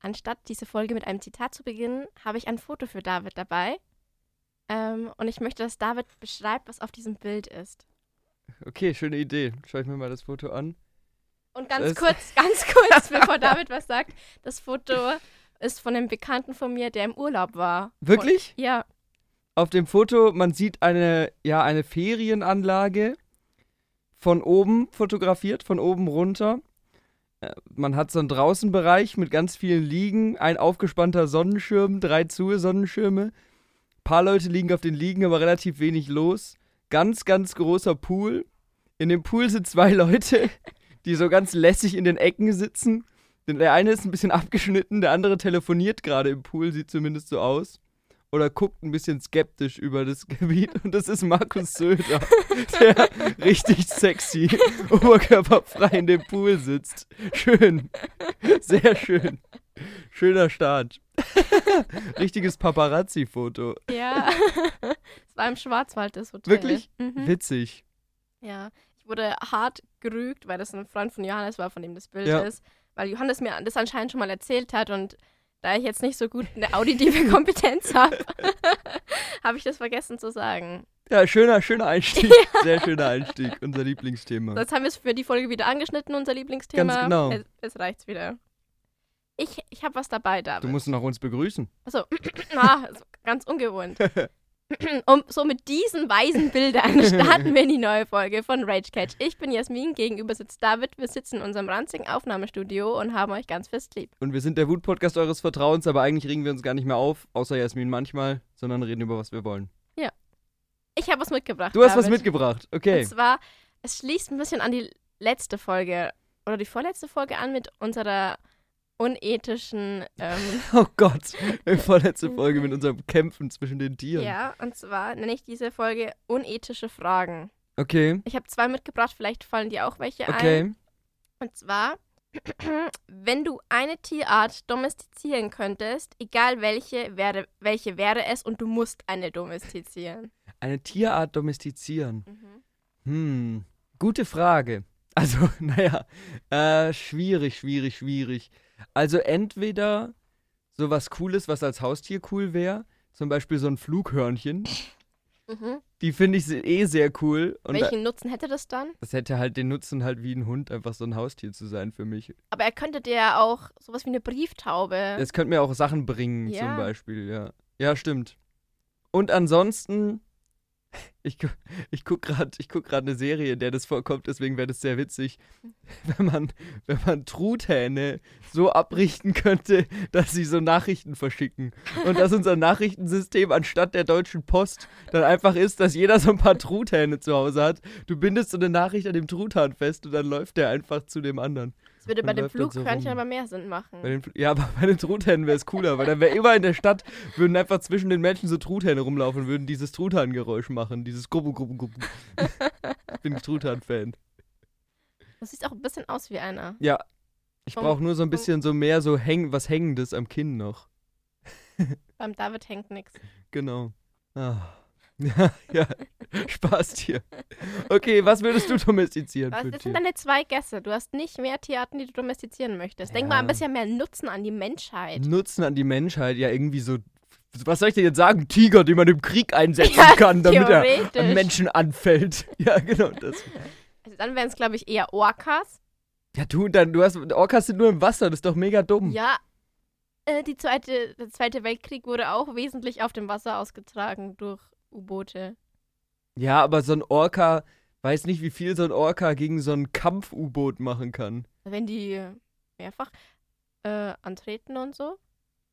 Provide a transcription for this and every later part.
Anstatt diese Folge mit einem Zitat zu beginnen, habe ich ein Foto für David dabei. Ähm, und ich möchte, dass David beschreibt, was auf diesem Bild ist. Okay, schöne Idee. Schau ich mir mal das Foto an. Und ganz Das- kurz, ganz kurz, bevor David was sagt, das Foto ist von einem Bekannten von mir, der im Urlaub war. Wirklich? Und, ja, Auf dem Foto, man sieht eine, ja, eine Ferienanlage von oben fotografiert, von oben runter. Man hat so einen Draußenbereich mit ganz vielen Liegen, ein aufgespannter Sonnenschirm, drei zu Sonnenschirme. Ein paar Leute liegen auf den Liegen, aber relativ wenig los. Ganz, ganz großer Pool. In dem Pool sind zwei Leute, die so ganz lässig in den Ecken sitzen. Der eine ist ein bisschen abgeschnitten, der andere telefoniert gerade im Pool, sieht zumindest so aus oder guckt ein bisschen skeptisch über das Gebiet und das ist Markus Söder, der richtig sexy, oberkörperfrei in dem Pool sitzt. Schön. Sehr schön. Schöner Start. Richtiges Paparazzi-Foto. ja. Es war im Schwarzwald, das Hotel. Wirklich? Mhm. Witzig. Ja. Ich wurde hart gerügt, weil das ein Freund von Johannes war, von dem das Bild Ja. ist. Weil Johannes mir das anscheinend schon mal erzählt hat und da ich jetzt nicht so gut eine auditive Kompetenz habe, habe ich das vergessen zu sagen. Ja, schöner, schöner Einstieg. Sehr schöner Einstieg. Unser Lieblingsthema. Jetzt haben wir es für die Folge wieder angeschnitten, unser Lieblingsthema. Ganz genau. Es, es reicht's wieder. Ich, ich habe was dabei, David. Du musst noch uns begrüßen. Achso, ah, ganz ungewohnt. Und so mit diesen weisen Bildern starten wir in die neue Folge von Rage Catch. Ich bin Jasmin, gegenüber sitzt David. Wir sitzen in unserem ranzigen Aufnahmestudio und haben euch ganz fest lieb. Und wir sind der Wut-Podcast eures Vertrauens, aber eigentlich regen wir uns gar nicht mehr auf, außer Jasmin manchmal, sondern reden über was wir wollen. Ich habe was mitgebracht. Du hast was David. mitgebracht, okay. Und zwar, es schließt ein bisschen an die letzte Folge oder die vorletzte Folge an mit unserer unethischen, ähm, Oh Gott, die vorletzte Folge mit unserem Kämpfen zwischen den Tieren. ja, und zwar nenne ich diese Folge unethische Fragen. Okay, Ich habe zwei mitgebracht, vielleicht fallen dir auch welche ein. okay. Und zwar, wenn du eine Tierart domestizieren könntest, egal welche, wäre, welche wäre es und du musst eine domestizieren. Eine Tierart domestizieren. Mhm. Hm, gute Frage. Also, naja, äh, schwierig, schwierig, schwierig. Also entweder sowas Cooles, was als Haustier cool wäre, zum Beispiel so ein Flughörnchen. Mhm. Die finde ich eh sehr cool. Und da, Welchen Nutzen hätte das dann? das hätte halt den Nutzen, halt wie ein Hund einfach so ein Haustier zu sein für mich. Aber er könnte dir ja auch sowas wie eine Brieftaube. Es könnte mir auch Sachen bringen, zum Ja. Beispiel, ja. Ja, stimmt. Und ansonsten, ich, gu- ich gucke gerade guck grad eine Serie, in der das vorkommt, deswegen wäre das sehr witzig, wenn man, wenn man Truthähne so abrichten könnte, dass sie so Nachrichten verschicken. Und dass unser Nachrichtensystem anstatt der Deutschen Post dann einfach ist, dass jeder so ein paar Truthähne zu Hause hat. Du bindest so eine Nachricht an dem Truthahn fest und dann läuft der einfach zu dem anderen. Das würde bei dem dann so aber mehr Sinn machen. Den, ja, aber bei den Truthähnen wäre es cooler, weil dann wäre immer in der Stadt, würden einfach zwischen den Menschen so Truthähne rumlaufen und würden dieses Truthahngeräusch machen, dieses Gubbu, Gubbu. Bin ich Truthahn-Fan. Das sieht auch ein bisschen aus wie einer. Ja, ich brauche nur so ein bisschen so mehr so häng, was Hängendes am Kinn noch. Beim David hängt nichts. Genau. Ah. Ja, ja, Spaß dir. Okay, was würdest du domestizieren Was, das sind deine zwei Gäste. Du hast nicht mehr Tierarten, die du domestizieren möchtest. Denk Ja. mal ein bisschen mehr Nutzen an die Menschheit. Nutzen an die Menschheit, ja irgendwie so, was soll ich denn jetzt sagen? Tiger, den man im Krieg einsetzen Ja, kann, damit er Menschen anfällt. Ja, genau das. Also dann wären es, glaube ich, eher Orcas. Ja, du, dann, du hast, Orcas sind nur im Wasser, das ist doch mega dumm. Ja, äh, die zweite, der Zweite Weltkrieg wurde auch wesentlich auf dem Wasser ausgetragen durch U-Boote. Ja, aber so ein Orca, weiß nicht, wie viel so ein Orca gegen so ein Kampf-U-Boot machen kann. Wenn die mehrfach äh, antreten und so.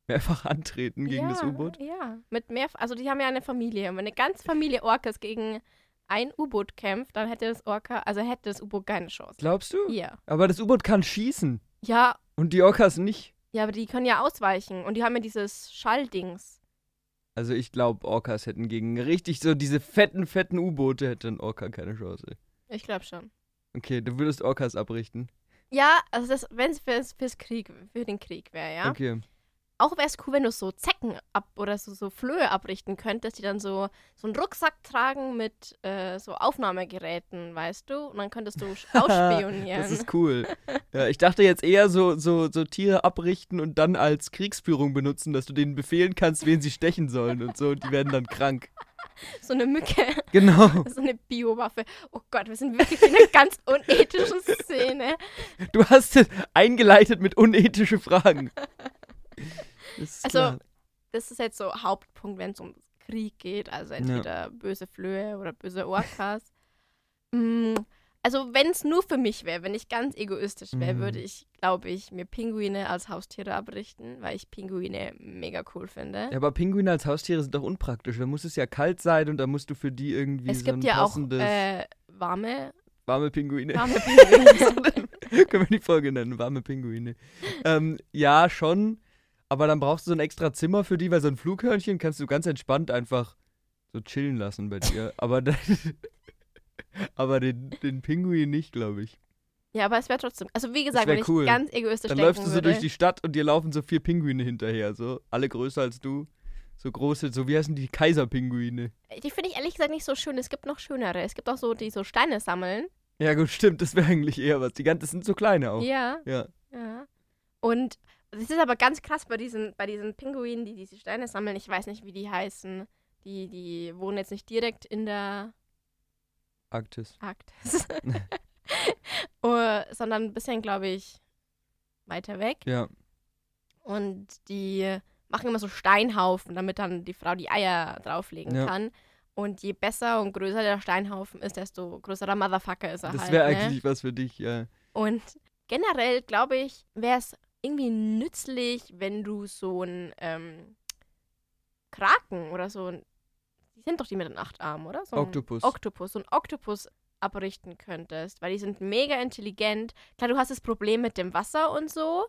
Mehrfach antreten gegen ja, das U-Boot. Ja, mit mehr, also die haben ja eine Familie. Wenn eine ganze Familie Orcas gegen ein U-Boot kämpft, dann hätte das Orca, also hätte das U-Boot keine Chance. Glaubst du? Ja. Aber das U-Boot kann schießen. Ja, Und die Orcas nicht. ja, aber die können ja ausweichen und die haben ja dieses Schalldings. Also ich glaube, Orcas hätten gegen richtig so diese fetten, fetten U-Boote hätte ein Orca keine Chance. Ich glaube schon. Okay, du würdest Orcas abrichten. Ja, also das, wenn es fürs, fürs Krieg, für den Krieg wäre, ja. Okay. Auch wäre es cool, wenn du so Zecken ab oder so, so Flöhe abrichten könntest, die dann so, so einen Rucksack tragen mit äh, so Aufnahmegeräten, weißt du? Und dann könntest du ausspionieren. das ist cool. Ja, ich dachte jetzt eher so, so, so Tiere abrichten und dann als Kriegsführung benutzen, dass du denen befehlen kannst, wen sie stechen sollen und so. Und die werden dann krank. so eine Mücke. Genau. So eine Biowaffe. Oh Gott, wir sind wirklich in einer ganz unethischen Szene. Du hast es eingeleitet mit unethische Fragen. Also. Das ist jetzt so Hauptpunkt, wenn es um Krieg geht. Also entweder böse Flöhe oder böse Orcas. Mm, also wenn es nur für mich wäre, wenn ich ganz egoistisch wäre, Mhm. würde ich, glaube ich, mir Pinguine als Haustiere abrichten, weil ich Pinguine mega cool finde. Ja, aber Pinguine als Haustiere sind doch unpraktisch. Da muss es ja kalt sein und da musst du für die irgendwie es so gibt ein ja auch passendes äh, warme, warme Pinguine. warme Pinguine. Können wir die Folge nennen, warme Pinguine. ähm, ja, schon. Aber dann brauchst du so ein extra Zimmer für die, weil so ein Flughörnchen kannst du ganz entspannt einfach so chillen lassen bei dir. aber dann, aber den, den Pinguin nicht, glaube ich. ja, aber es wäre trotzdem. Also wie gesagt, wenn cool. ich ganz egoistisch Dann läufst du so würde, durch die Stadt und dir laufen so vier Pinguine hinterher. So alle größer als du. So große, so wie heißen die Kaiserpinguine? Die finde ich ehrlich gesagt nicht so schön. Es gibt noch schönere. Es gibt auch so, die so Steine sammeln. Ja, gut, stimmt. Das wäre eigentlich eher was. Die ganzen das sind so kleine auch. Ja, Ja. ja. Und es ist aber ganz krass bei diesen, bei diesen Pinguinen, die diese Steine sammeln. Ich weiß nicht, wie die heißen. Die, die wohnen jetzt nicht direkt in der Arktis. Arktis. oh, sondern ein bisschen, glaube ich, weiter weg. Ja. Und die machen immer so Steinhaufen, damit dann die Frau die Eier drauflegen Ja. kann. Und je besser und größer der Steinhaufen ist, desto größerer Motherfucker ist er Das halt. wäre ne? eigentlich was für dich, ja. Und generell, glaube ich, wäre es irgendwie nützlich, wenn du so ein ähm, Kraken oder so ein. Die sind doch die mit den acht Armen, oder? So Oktopus. Oktopus. So ein Oktopus abrichten könntest, weil die sind mega intelligent. Klar, du hast das Problem mit dem Wasser und so,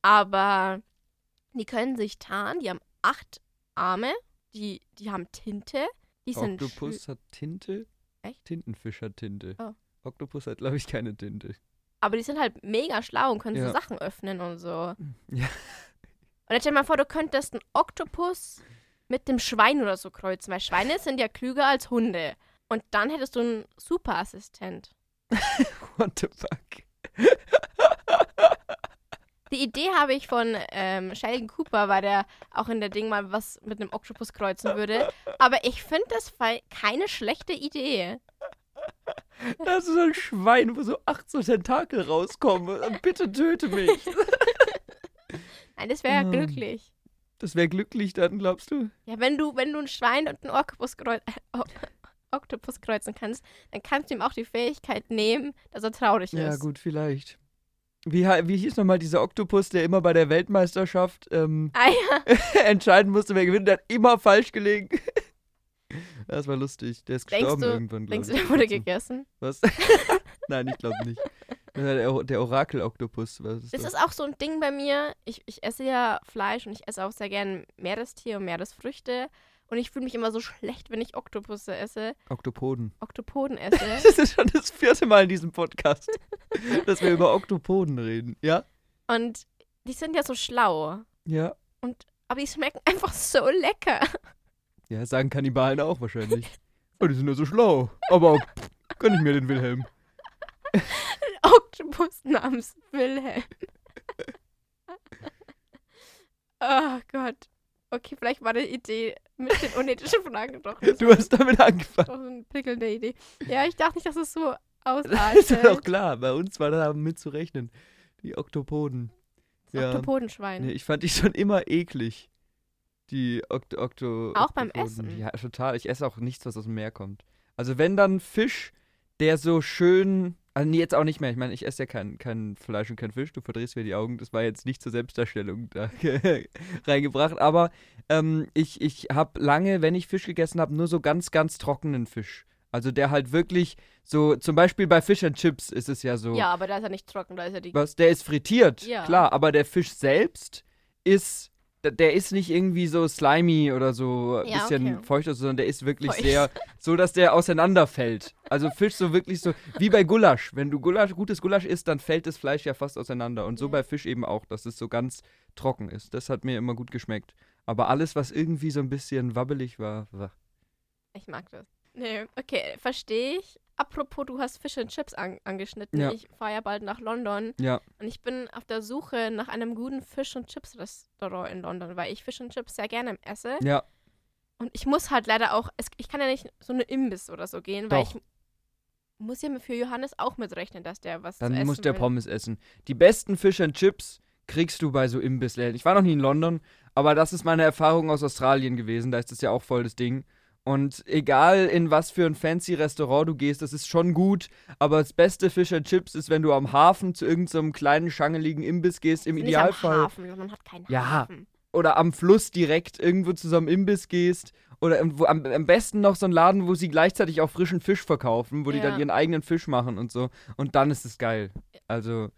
aber die können sich tarnen. Die haben acht Arme, die, die haben Tinte. Die Oktopus hat Tinte. Echt? Tintenfisch hat Tinte. Oh. Oktopus hat, glaube ich, keine Tinte. Aber die sind halt mega schlau und können Ja. so Sachen öffnen und so. Ja. Und jetzt stell dir mal vor, du könntest einen Oktopus mit dem Schwein oder so kreuzen, weil Schweine sind ja klüger als Hunde. Und dann hättest du einen Superassistent. What the fuck? Die Idee habe ich von ähm, Sheldon Cooper, weil der auch in der Ding mal was mit einem Oktopus kreuzen würde. Aber ich finde das keine schlechte Idee. Da ist so ein Schwein, wo so acht so Tentakel rauskommen. Bitte töte mich. Nein, das wäre ja Ähm. glücklich. Das wäre glücklich dann, glaubst du? Ja, wenn du, wenn du ein Schwein und einen Oktopus, kreu äh, Oktopus kreuzen kannst, dann kannst du ihm auch die Fähigkeit nehmen, dass er traurig Ja, ist. gut, vielleicht. Wie, wie hieß nochmal dieser Oktopus, der immer bei der Weltmeisterschaft ähm, Ah ja, entscheiden musste, wer gewinnt? Der hat immer falsch gelegen. Das war lustig. Der ist Denkst gestorben du- irgendwann, glaube denkst ich. du, der wurde Trotzdem. gegessen? Was? Nein, ich glaube nicht. Der, der Orakel-Oktopus. Ist Das das? ist auch so ein Ding bei mir. Ich, ich esse ja Fleisch und ich esse auch sehr gern Meerestier und Meeresfrüchte. Und ich fühle mich immer so schlecht, wenn ich Oktopusse esse, Oktopoden. Oktopoden esse. Das ist schon das vierte Mal in diesem Podcast, dass wir über Oktopoden reden. Ja? und die sind ja so schlau. Ja. Aber die schmecken einfach so lecker. Ja, sagen Kannibalen auch wahrscheinlich. Oh, die sind ja so schlau. Aber pff, gönn ich mir den Wilhelm. Oktopus namens Wilhelm. oh Gott. Okay, vielleicht war die Idee mit den unethischen Fragen doch, Du hast damit angefangen. doch eine prickelnde Idee. Ja, ich dachte nicht, dass es so Das ist doch ausartet. klar. Bei uns war da mitzurechnen. Die Oktopoden. Das Ja. Oktopodenschwein. Nee, ich fand die schon immer eklig. Die Okto, Okto Auch beim. Essen? Ja, total. Ich esse auch nichts, was aus dem Meer kommt. Also wenn dann Fisch, der so schön. Also nee, jetzt auch nicht mehr. Ich meine, ich esse ja kein, kein Fleisch und kein Fisch. Du verdrehst mir die Augen. Das war jetzt nicht zur Selbstdarstellung da reingebracht. Aber ähm, ich, ich habe lange, wenn ich Fisch gegessen habe, nur so ganz, ganz trockenen Fisch. Also der halt wirklich so, zum Beispiel bei Fish and Chips ist es ja so. Ja, aber da ist er nicht trocken, da ist er die. Was, der ist frittiert, Ja. klar, aber der Fisch selbst ist der, ist nicht irgendwie so slimy oder so ein Ja, bisschen okay. feucht, sondern der ist wirklich Feucht. sehr, so dass der auseinanderfällt. Also Fisch so wirklich so, wie bei Gulasch. Wenn du Gulasch, gutes Gulasch isst, dann fällt das Fleisch ja fast auseinander. Und so Ja. bei Fisch eben auch, dass es so ganz trocken ist. Das hat mir immer gut geschmeckt. Aber alles, was irgendwie so ein bisschen wabbelig war, war Ich mag das. Nee, okay, verstehe ich. Apropos, du hast Fish and Chips an angeschnitten. Ja. Ich fahre ja bald nach London ja, und ich bin auf der Suche nach einem guten Fish and Chips Restaurant in London, weil ich Fish and Chips sehr gerne esse. ja, Und ich muss halt leider auch, es, ich kann ja nicht so eine Imbiss oder so gehen, weil Doch. ich muss ja für Johannes auch mitrechnen, dass der was zu dann essen muss der will. Pommes essen. Die besten Fish and Chips kriegst du bei so Imbissläden. Ich war noch nie in London, aber das ist meine Erfahrung aus Australien gewesen. Da ist das ja auch voll das Ding. Und egal in was für ein fancy Restaurant du gehst, das ist schon gut. Aber das beste Fish and Chips ist, wenn du am Hafen zu irgendeinem kleinen, schangeligen Imbiss gehst, im Nicht Idealfall. Am Hafen, man hat keinen Ja. Hafen. Oder am Fluss direkt irgendwo zu so einem Imbiss gehst. Oder im- wo, am, am besten noch so ein Laden, wo sie gleichzeitig auch frischen Fisch verkaufen, wo die Ja. dann ihren eigenen Fisch machen und so. Und dann ist es geil. Also,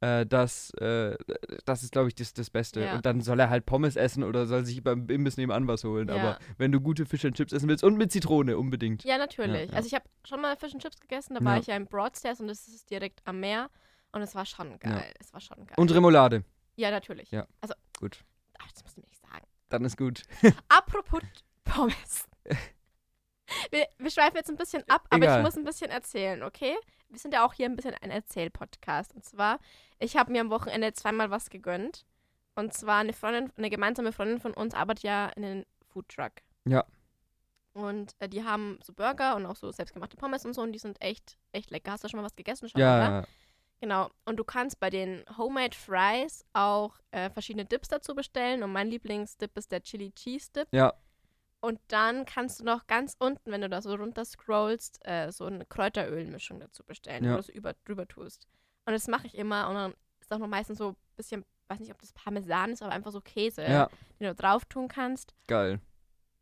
äh, das, äh, das ist, glaube ich, das, das Beste. Ja. Und dann soll er halt Pommes essen oder soll sich beim Imbiss nebenan was holen. Ja. Aber wenn du gute Fish and Chips essen willst und mit Zitrone unbedingt. Ja, natürlich. Ja. Also ich habe schon mal Fish and Chips gegessen, da war ich ja in Broadstairs und das ist direkt am Meer und es war schon geil. Es war schon geil. Und Remoulade. ja, natürlich. Ja. Also, Gut. ach, das musst du mir nicht sagen. Dann ist gut. Apropos Pommes. Wir, wir schweifen jetzt ein bisschen ab, aber Egal. ich muss ein bisschen erzählen, okay? Wir sind ja auch hier ein bisschen ein Erzähl-Podcast. Und zwar, ich habe mir am Wochenende zweimal was gegönnt. Und zwar eine Freundin, eine gemeinsame Freundin von uns arbeitet ja in einem Foodtruck. Ja. Und äh, die haben so Burger und auch so selbstgemachte Pommes und so und die sind echt, echt lecker. Hast du schon mal was gegessen? Schon mal, oder? Ja, Genau. Und du kannst bei den Homemade Fries auch äh, verschiedene Dips dazu bestellen. Und mein Lieblingsdip ist der Chili Cheese Dip. ja. Und dann kannst du noch ganz unten, wenn du da so runter scrollst, äh, so eine Kräuterölmischung dazu bestellen, Ja. wo du es über, drüber tust. Und das mache ich immer. Und dann ist auch noch meistens so ein bisschen, weiß nicht, ob das Parmesan ist, aber einfach so Käse, Ja, den du drauf tun kannst. geil.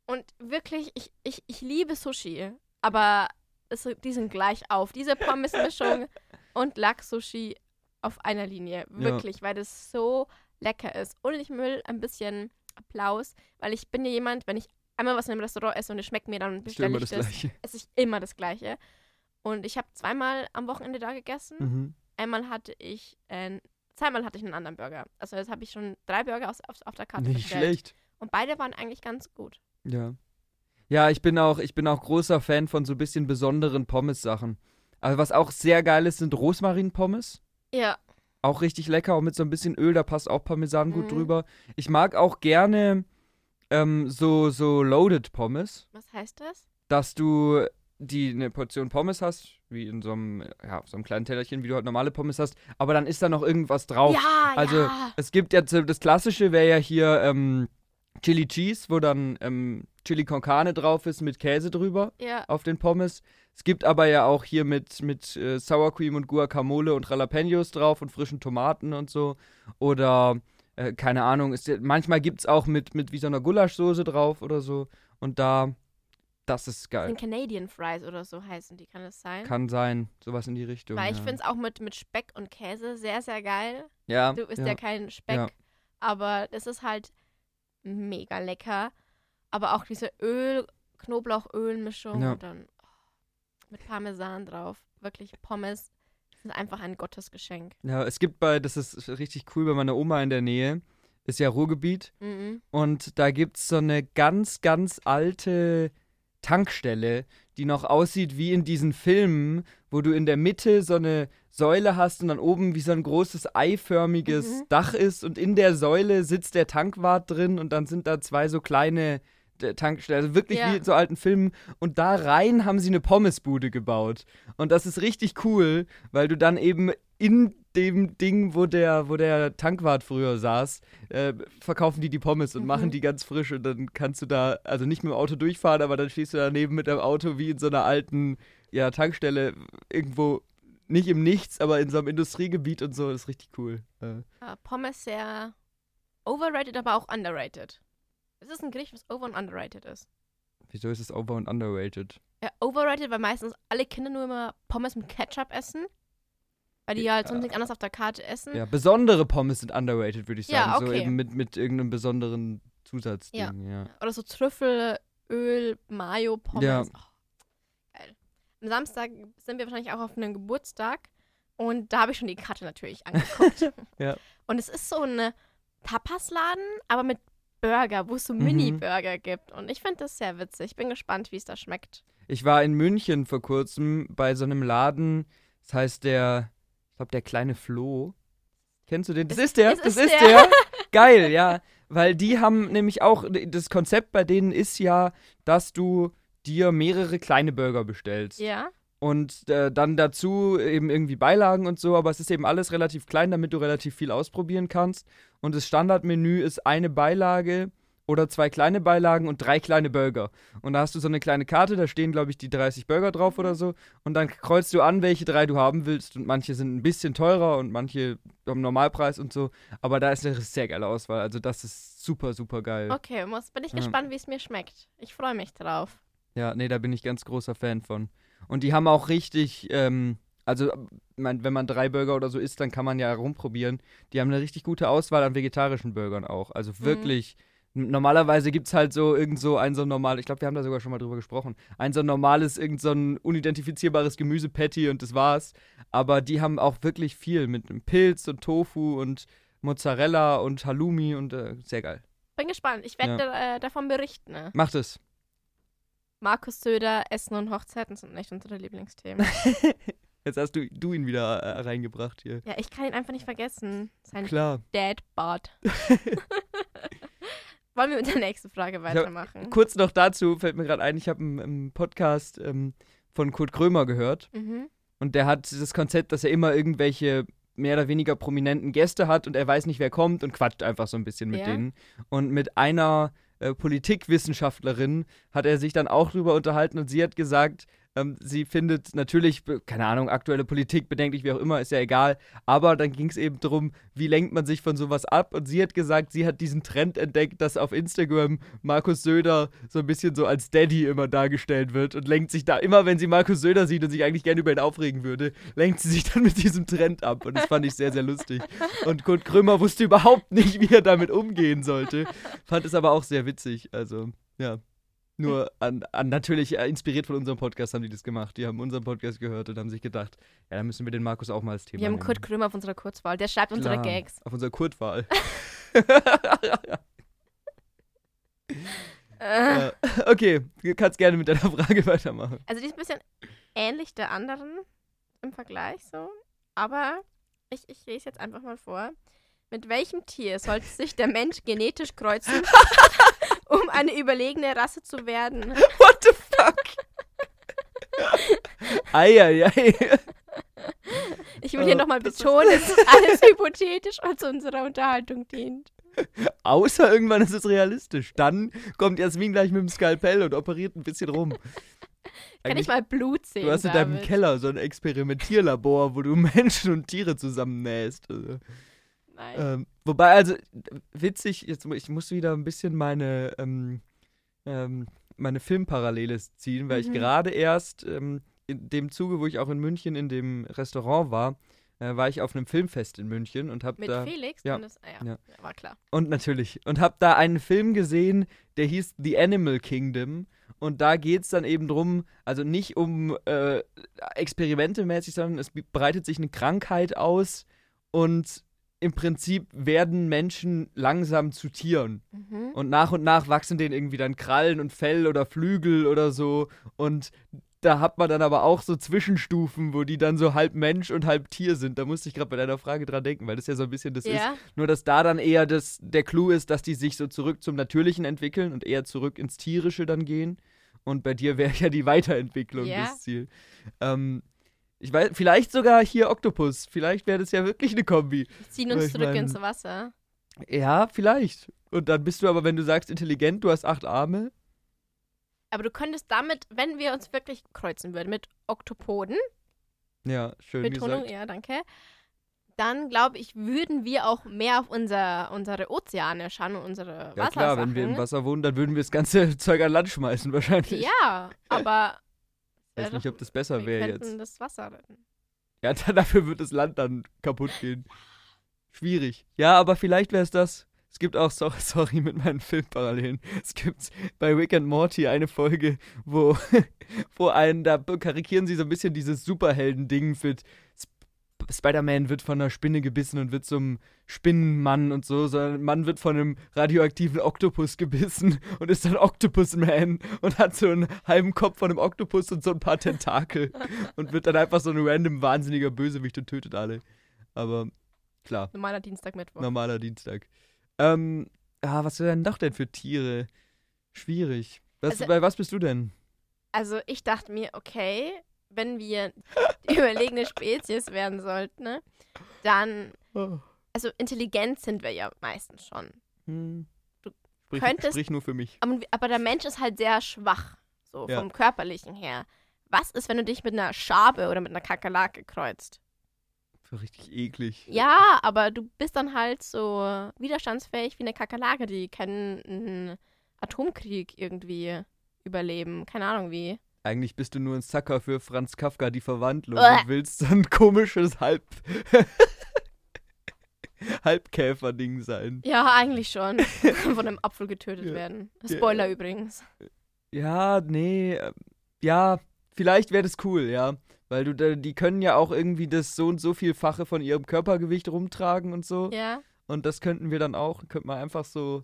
Und wirklich, ich, ich, ich liebe Sushi, aber es, die sind gleich auf. Diese Pommes-Mischung und Lachs-Sushi auf einer Linie. Wirklich, weil das so lecker ist. Und ich will ein bisschen Applaus, weil ich bin ja jemand, wenn ich einmal was in einem Restaurant esse und es schmeckt mir, dann bestelle ich das. Gleiche. Es ist immer das Gleiche. Und ich habe zweimal am Wochenende da gegessen. Mhm. Einmal hatte ich, äh, zweimal hatte ich einen anderen Burger. Also jetzt habe ich schon drei Burger aus, auf, auf der Karte Nicht bestellt. schlecht. Und beide waren eigentlich ganz gut. Ja. Ja, ich bin auch, ich bin auch großer Fan von so ein bisschen besonderen Pommes-Sachen. Also was auch sehr geil ist, sind Rosmarin-Pommes. Ja, Auch richtig lecker, auch mit so ein bisschen Öl, da passt auch Parmesan gut Mhm. drüber. Ich mag auch gerne ähm, so, so Loaded Pommes, was heißt das? dass du die eine Portion Pommes hast, wie in so einem, ja, so einem kleinen Tellerchen, wie du halt normale Pommes hast, aber dann ist da noch irgendwas drauf. Ja, Also, ja. Es gibt so- das klassische wäre ja hier ähm, Chili Cheese, wo dann ähm, Chili con Carne drauf ist mit Käse drüber Ja, auf den Pommes. Es gibt aber ja auch hier mit, mit äh, Sour Cream und Guacamole und Jalapenos drauf und frischen Tomaten und so. Oder, äh, keine Ahnung, ist, ja- manchmal gibt es auch mit, mit wie so einer Gulaschsoße drauf oder so. Und da, das ist geil. sind Canadian Fries oder so heißen die, kann das sein? Kann sein, sowas in die Richtung. Weil ich ja. finde es auch mit, mit Speck und Käse sehr, sehr geil. ja, Du isst ja, keinen Speck, Ja. aber das ist halt mega lecker. Aber auch diese Öl, Knoblauchölmischung Ja. und dann oh, mit Parmesan drauf. Wirklich Pommes sind einfach ein Gottesgeschenk. Ja, es gibt bei, das ist richtig cool, bei meiner Oma in der Nähe, ist ja Ruhrgebiet. Mhm. Und da gibt es so eine ganz, ganz alte Tankstelle, die noch aussieht wie in diesen Filmen, wo du in der Mitte so eine Säule hast und dann oben wie so ein großes eiförmiges Mhm. Dach ist und in der Säule sitzt der Tankwart drin und dann sind da zwei so kleine äh, Tankstellen, also wirklich Ja. wie in so alten Filmen und da rein haben sie eine Pommesbude gebaut und das ist richtig cool, weil du dann eben in dem Ding, wo der, wo der Tankwart früher saß, äh, verkaufen die die Pommes und Mhm. machen die ganz frisch und dann kannst du da, also nicht mit dem Auto durchfahren, aber dann stehst du daneben mit deinem Auto wie in so einer alten, ja, Tankstelle irgendwo, nicht im Nichts, aber in so einem Industriegebiet und so, das ist richtig cool. Äh, Ja, Pommes sehr overrated, aber auch underrated. Es ist ein Gericht, was over und underrated ist. wieso ist es over- und underrated? Ja, overrated, weil meistens alle Kinder nur immer Pommes mit Ketchup essen. Weil die halt sonst nichts anderes auf der Karte essen. Ja, besondere Pommes sind underrated, würde ich sagen. Ja, So okay. eben mit, mit irgendeinem besonderen Zusatzding. Ja. Oder so Trüffel, Öl, Mayo, Pommes. Ja. Oh, geil. Am Samstag sind wir wahrscheinlich auch auf einem Geburtstag und da habe ich schon die Karte natürlich angeguckt. Ja. Und es ist so ein Tapasladen, aber mit Burger, wo es so Mhm. Mini-Burger gibt. Und ich finde das sehr witzig. Ich bin gespannt, wie es da schmeckt. Ich war in München vor kurzem bei so einem Laden, das heißt der, ich glaube, der kleine Flo. Kennst du den? Das ist der, es das ist ist der. der. Geil, ja. Weil die haben nämlich auch, das Konzept bei denen ist ja, dass du dir mehrere kleine Burger bestellst. Ja. Und äh, dann dazu eben irgendwie Beilagen und so, aber es ist eben alles relativ klein, damit du relativ viel ausprobieren kannst. Und das Standardmenü ist eine Beilage oder zwei kleine Beilagen und drei kleine Burger. Und da hast du so eine kleine Karte, da stehen, glaube ich, die 30 Burger drauf oder so. Und dann kreuzt du an, welche drei du haben willst. Und manche sind ein bisschen teurer und manche am Normalpreis und so. Aber da ist eine sehr geile Auswahl. Also das ist super, super geil. Okay, muss, bin ich Ja. gespannt, wie es mir schmeckt. Ich freue mich drauf. Ja, nee, da bin ich ganz großer Fan von. Und die haben auch richtig, ähm, also mein, wenn man drei Burger oder so isst, dann kann man ja rumprobieren. Die haben eine richtig gute Auswahl an vegetarischen Burgern auch. Also wirklich. n- Normalerweise gibt es halt so irgend so ein so normal, ich glaube, wir haben da sogar schon mal drüber gesprochen, ein so normales, irgend so ein unidentifizierbares Gemüsepatty und das war's. Aber die haben auch wirklich viel mit einem Pilz und Tofu und Mozzarella und Halloumi und äh, sehr geil. Bin gespannt. Ich werde äh, davon berichten. Ne? Macht es. Markus Söder, Essen und Hochzeiten sind nicht unsere Lieblingsthemen. Jetzt hast du, du ihn wieder äh, reingebracht hier. ja, ich kann ihn einfach nicht vergessen. Sein Klar. Dad Bart. Wollen wir mit der nächsten Frage weitermachen? Kurz noch dazu fällt mir gerade ein, ich habe einen, einen Podcast ähm, von Kurt Krömer gehört Mhm. und der hat das Konzept, dass er immer irgendwelche mehr oder weniger prominenten Gäste hat und er weiß nicht, wer kommt und quatscht einfach so ein bisschen mit Ja. denen. Und mit einer äh, Politikwissenschaftlerin hat er sich dann auch drüber unterhalten und sie hat gesagt, ähm, sie findet natürlich, keine Ahnung, aktuelle Politik bedenklich, wie auch immer, ist ja egal. Aber dann ging es eben darum, wie lenkt man sich von sowas ab. Und sie hat gesagt, sie hat diesen Trend entdeckt, dass auf Instagram Markus Söder so ein bisschen so als Daddy immer dargestellt wird und lenkt sich da immer, wenn sie Markus Söder sieht und sich eigentlich gerne über ihn aufregen würde, lenkt sie sich dann mit diesem Trend ab. Und das fand ich sehr, sehr lustig. Und Kurt Krömer wusste überhaupt nicht, wie er damit umgehen sollte. Fand es aber auch sehr witzig. Also, ja. Nur an, an natürlich äh, inspiriert von unserem Podcast haben die das gemacht. Die haben unseren Podcast gehört und haben sich gedacht, ja, dann müssen wir den Markus auch mal als Thema Wir haben nehmen. Kurt Krömer auf unserer Kurzwahl. Der schreibt unsere Klar, Gags. Auf unserer Kurtwahl. Äh, okay, du kannst gerne mit deiner Frage weitermachen. Also die ist ein bisschen ähnlich der anderen im Vergleich so. Aber ich, ich lese jetzt einfach mal vor. Mit welchem Tier sollte sich der Mensch genetisch kreuzen, um eine überlegene Rasse zu werden? What the fuck? Eieiei. Ich will hier Oh, nochmal das ist- betonen, es ist alles hypothetisch und zu unserer Unterhaltung dient. Außer irgendwann ist es realistisch. Dann kommt Jasmin gleich mit dem Skalpell und operiert ein bisschen rum. Kann ich Eigentlich- mal Blut sehen, Du hast in deinem David? Keller so ein Experimentierlabor, wo du Menschen und Tiere zusammennähst. Also. Ähm, wobei, also, witzig, jetzt, ich muss wieder ein bisschen meine, ähm, ähm, meine Filmparallele ziehen, weil ich Mhm. gerade erst ähm, in dem Zuge, wo ich auch in München in dem Restaurant war, äh, war ich auf einem Filmfest in München und habe Mit da Felix? ja. Und das, ah, ja, Ja. war klar. und natürlich. Und habe da einen Film gesehen, der hieß The Animal Kingdom. Und da geht es dann eben drum, also nicht um äh, Experimente mäßig, sondern es breitet sich eine Krankheit aus und im Prinzip werden Menschen langsam zu Tieren. Mhm. Und nach und nach wachsen denen irgendwie dann Krallen und Fell oder Flügel oder so. Und da hat man dann aber auch so Zwischenstufen, wo die dann so halb Mensch und halb Tier sind. Da musste ich gerade bei deiner Frage dran denken, weil das ja so ein bisschen das ist. ja, Nur, dass da dann eher das, der Clou ist, dass die sich so zurück zum Natürlichen entwickeln und eher zurück ins Tierische dann gehen. Und bei dir wäre ja die Weiterentwicklung Ja. das Ziel. Ähm, ich weiß, vielleicht sogar hier Oktopus. Vielleicht wäre das ja wirklich eine Kombi. wir ziehen uns zurück mein- ins Wasser. Ja, vielleicht. Und dann bist du aber, wenn du sagst intelligent, du hast acht Arme. Aber du könntest damit, wenn wir uns wirklich kreuzen würden mit Oktopoden, Ja, schön Betonung, gesagt. ja, danke, dann glaube ich, würden wir auch mehr auf unser, unsere Ozeane schauen und unsere Ja klar, wenn wir im Wasser wohnen, dann würden wir das ganze Zeug an Land schmeißen wahrscheinlich. Ja, aber Ich weiß nicht, ob das besser wäre jetzt. das Wasser retten. Ja, dann, dafür wird das Land dann kaputt gehen. Schwierig. Ja, aber vielleicht wäre es das. Es gibt auch, sorry, sorry mit meinen Filmparallelen, es gibt bei Rick and Morty eine Folge, wo, wo einen, da karikieren sie so ein bisschen dieses Superhelden-Ding mit Spider-Man wird von einer Spinne gebissen und wird zum Spinnenmann und so, sondern ein Mann wird von einem radioaktiven Oktopus gebissen und ist dann Octopus-Man und hat so einen halben Kopf von einem Oktopus und so ein paar Tentakel und wird dann einfach so ein random wahnsinniger Bösewicht und tötet alle. Aber klar. Normaler Dienstag, Mittwoch. Normaler Dienstag. Ähm, ah, was wären doch denn für Tiere? Schwierig. Was, Also- bei was bist du denn? Also ich dachte mir, okay, wenn wir die überlegene Spezies werden sollten, ne, dann, Oh. also intelligent sind wir ja meistens schon. Hm. Du Sprich, könntest- sprich nur für mich. Aber, aber der Mensch ist halt sehr schwach, so Ja. vom körperlichen her. Was ist, wenn du dich mit einer Schabe oder mit einer Kakerlake kreuzt? Richtig eklig. Ja, aber du bist dann halt so widerstandsfähig wie eine Kakerlake, die können einen Atomkrieg irgendwie überleben. Keine Ahnung wie. Eigentlich bist du nur ein Sucker für Franz Kafka, die Verwandlung. Uah. Und willst so ein komisches Halb... Halbkäfer-Ding sein. Ja, eigentlich schon. Von einem Apfel getötet Ja. werden. Ja. Spoiler übrigens. Ja, nee. ähm, Ja, vielleicht wäre das cool, ja. Weil du, die können ja auch irgendwie das so und so vielfache von ihrem Körpergewicht rumtragen und so. Ja. Und das könnten wir dann auch, könnten wir einfach so